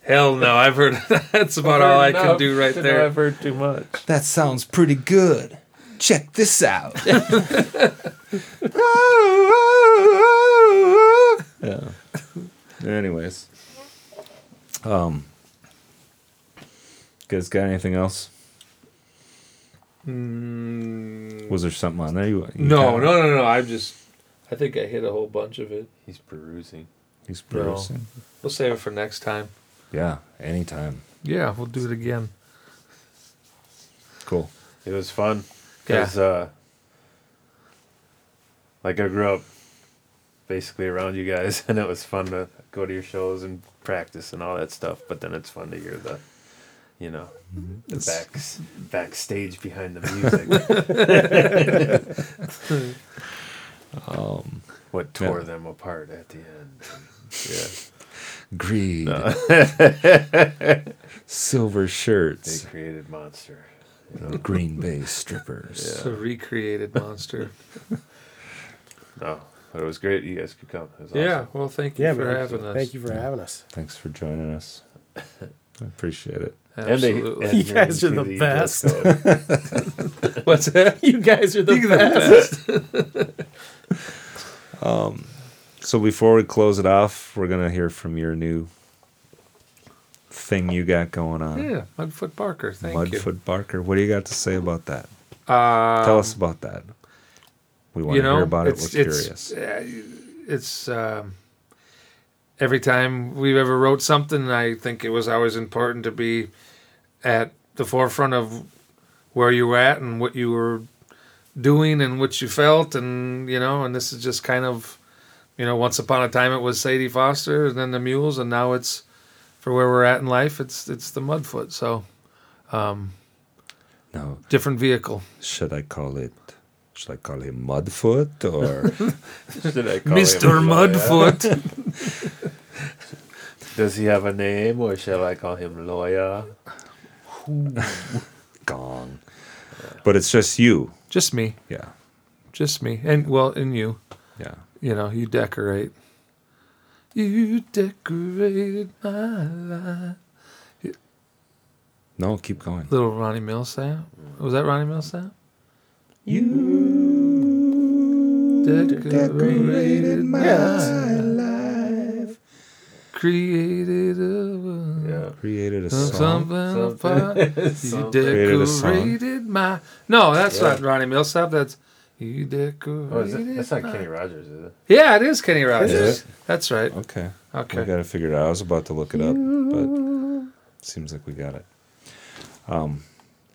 hell no. I've heard that's about all I can do right there. I've heard too much. That sounds pretty good. Check this out. yeah. Anyways. Um guys got anything else? Was there something on there? You, you No, kinda- no, no, no. I'm just. I think I hit a whole bunch of it. He's perusing. He's No. perusing. We'll save it for next time. Yeah, anytime. Yeah, we'll do it again. Cool. It was fun Yeah. because, uh, like, I grew up basically around you guys, and it was fun to go to your shows and practice and all that stuff. But then it's fun to hear the, you know, the It's- back backstage behind the music. Um, what tore Yeah. them apart at the end. Yeah. greed. Silver shirts. They created Monster. You know? Green Bay strippers. It's a recreated monster. No, but it was great. You guys could come. It was yeah, awesome. well, thank you Yeah, for man. having us. Thank you for having us. Thanks for joining us. I appreciate it. And they, Absolutely. and You guys you're are the best. What's that? You guys are the You best. the best. Um, so before we close it off, we're gonna hear from your new thing you got going on. Yeah, Mudfoot Barker. Thank you. Mudfoot Barker. What do you got to say about that? Um, Tell us about that. We want you to know, hear about it. it's, We're it's, curious. uh, It's um, every time we've ever wrote something, I think it was always important to be at the forefront of where you were at and what you were doing and what you felt, and you know, and this is just kind of, you know, once upon a time it was Sadie Foster and then the Mules, and now it's for where we're at in life. It's it's the Mudfoot. So um, no different vehicle. should I call it? Should I call him Mudfoot or Should I call Mr. him Mudfoot. Does he have a name, or shall I call him Lawyer? Gong? But it's just you. just me. Yeah, Just me. And well, and you. yeah. You know, you decorate. You decorated my life. No, keep going. Little Ronnie Milsap. Was that Ronnie Milsap? You decorated my life. Created a Yeah. Created a song. something apart. You Song. Created a song. decorated my. No, that's Yeah. not Ronnie Milsap. That's you decorated. Oh, is it? That's not Kenny Rogers, is it? Yeah, it is Kenny Rogers. Is it? That's right. Okay. Okay. We got to figure it out. I was about to look it up, but seems like we got it. Um,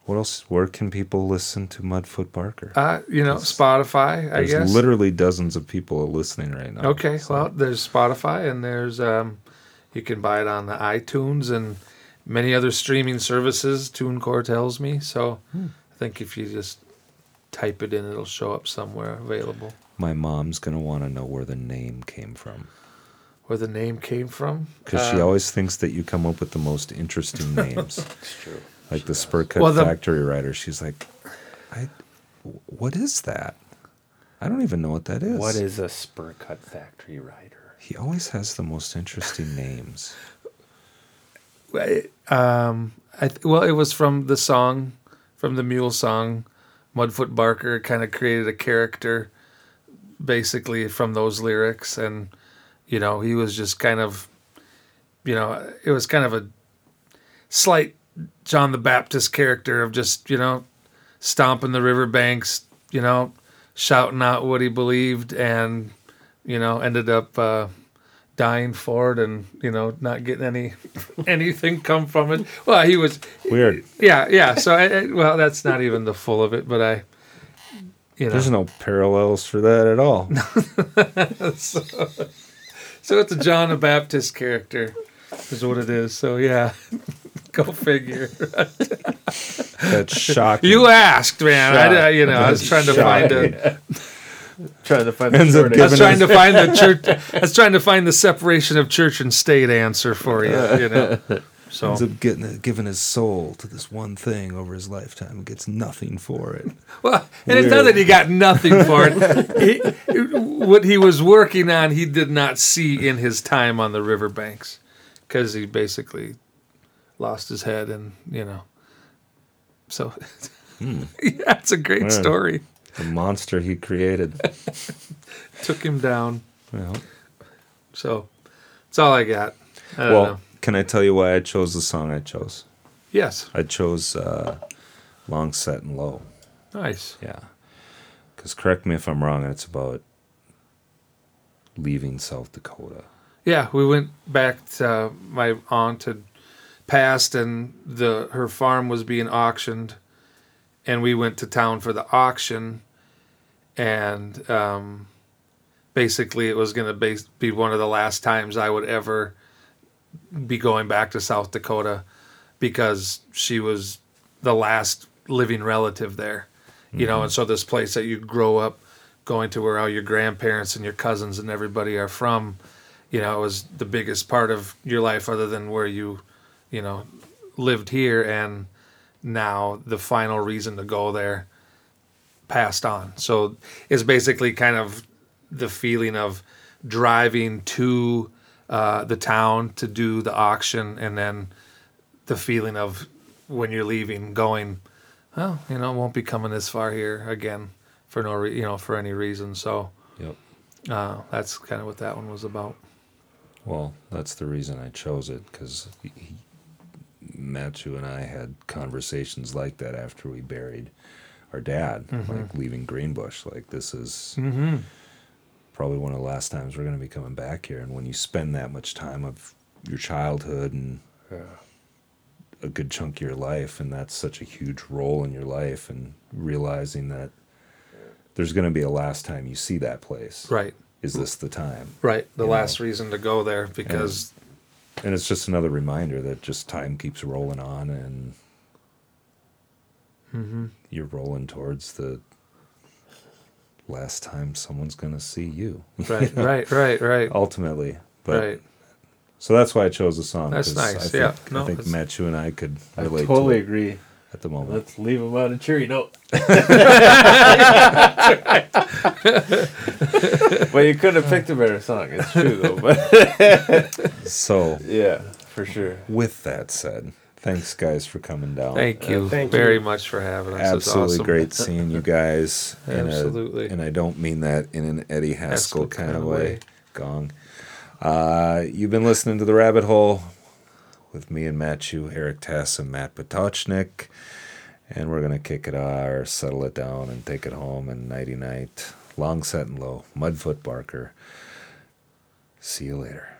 what else? Where can people listen to Mudfoot Barker? Uh, you know, Spotify, I There's guess. literally dozens of people listening right now. Okay, so- well, there's Spotify and there's um, you can buy it on the iTunes and many other streaming services. TuneCore tells me so. Hmm. I think if you just type it in, it'll show up somewhere available. my mom's gonna want to know where the name came from Where the name came from? because she Uh, always thinks that you come up with the most interesting names, It's true. like the Spur Cut Well, the- Factory writer. She's like, I, what is that? I don't even know what that is. What is a spur cut factory rider? He always has the most interesting names. Um, I th- well, it was from the song, from the Mule song, Mudfoot Barker kind of created a character basically from those lyrics, and you know he was just kind of, you know, it was kind of a slight John the Baptist character of just you know stomping the riverbanks, you know, shouting out what he believed, and you know ended up. Uh, dying for it and you know not getting any anything come from it. Well he was Weird. yeah yeah. So I, I well that's not even the full of it but i you know. There's no parallels for that at all. so so, it's a john the baptist character is what it is. So yeah. Go figure. That's shocking. you asked man. I, I- you know i was trying to find a Trying to find the Ends up short I was giving trying to find the church. I was trying to find the separation of church and state answer for you. You know, so ends up getting giving his soul to this one thing over his lifetime and gets nothing for it. Well, and it's not that he got nothing for it. He, what he was working on, he did not see in his time on the riverbanks, because he basically lost his head, and you know. So, hmm. yeah, it's a great Man. story. The monster he created. Took him down. Well, So, that's all I got. I don't well, know. can I tell you why I chose the song I chose? Yes, I chose uh, Long Set and Low. nice. Yeah. Because correct me if I'm wrong, it's about leaving South Dakota. Yeah, we went back to uh, my aunt had passed and the her farm was being auctioned and we went to town for the auction and um, basically it was going to be, one of the last times I would ever be going back to South Dakota because she was the last living relative there. You know, and so this place that you grow up going to where all your grandparents and your cousins and everybody are from, you know, it was the biggest part of your life other than where you, you know, lived here and now the final reason to go there passed on. So it's basically kind of the feeling of driving to uh, the town to do the auction and then the feeling of when you're leaving going, well, you know, won't be coming this far here again for no, re- you know, for any reason. So Yep. uh, that's kind of what that one was about. Well, that's the reason I chose it because Matthew and I had conversations like that after we buried our dad, like leaving Greenbush. Like this is Mm-hmm. probably one of the last times we're going to be coming back here. And when you spend that much time of your childhood and a good chunk of your life, and that's such a huge role in your life, and realizing that there's going to be a last time you see that place. Right. Is this the time? Right. The last know. reason to go there because And it's just another reminder that just time keeps rolling on and Mm-hmm. You're rolling towards the last time someone's going to see you. right, right, right, right, Ultimately. But right. so that's why I chose the song. That's 'cause nice, I think, yeah. No, I think it's- Matt, you and I could I totally to it agree. at the moment. Let's leave them on a cheery note. well, you couldn't have picked a better song. It's true though, but So, yeah, for sure. with that said, thanks guys for coming down. Thank you Thank very you. much for having us. Absolutely awesome. great seeing you guys. in a- Absolutely. and I don't mean that in an Eddie Haskell Haskell kind of kinda way. way. Gong. Uh, you've been listening to The Rabbit Hole with me and Matt Chu, Erik Tasa, and Matt Potocnik. And we're going to kick it or settle it down and take it home and nighty night. Long set and low. Mudfoot Barker. See you later.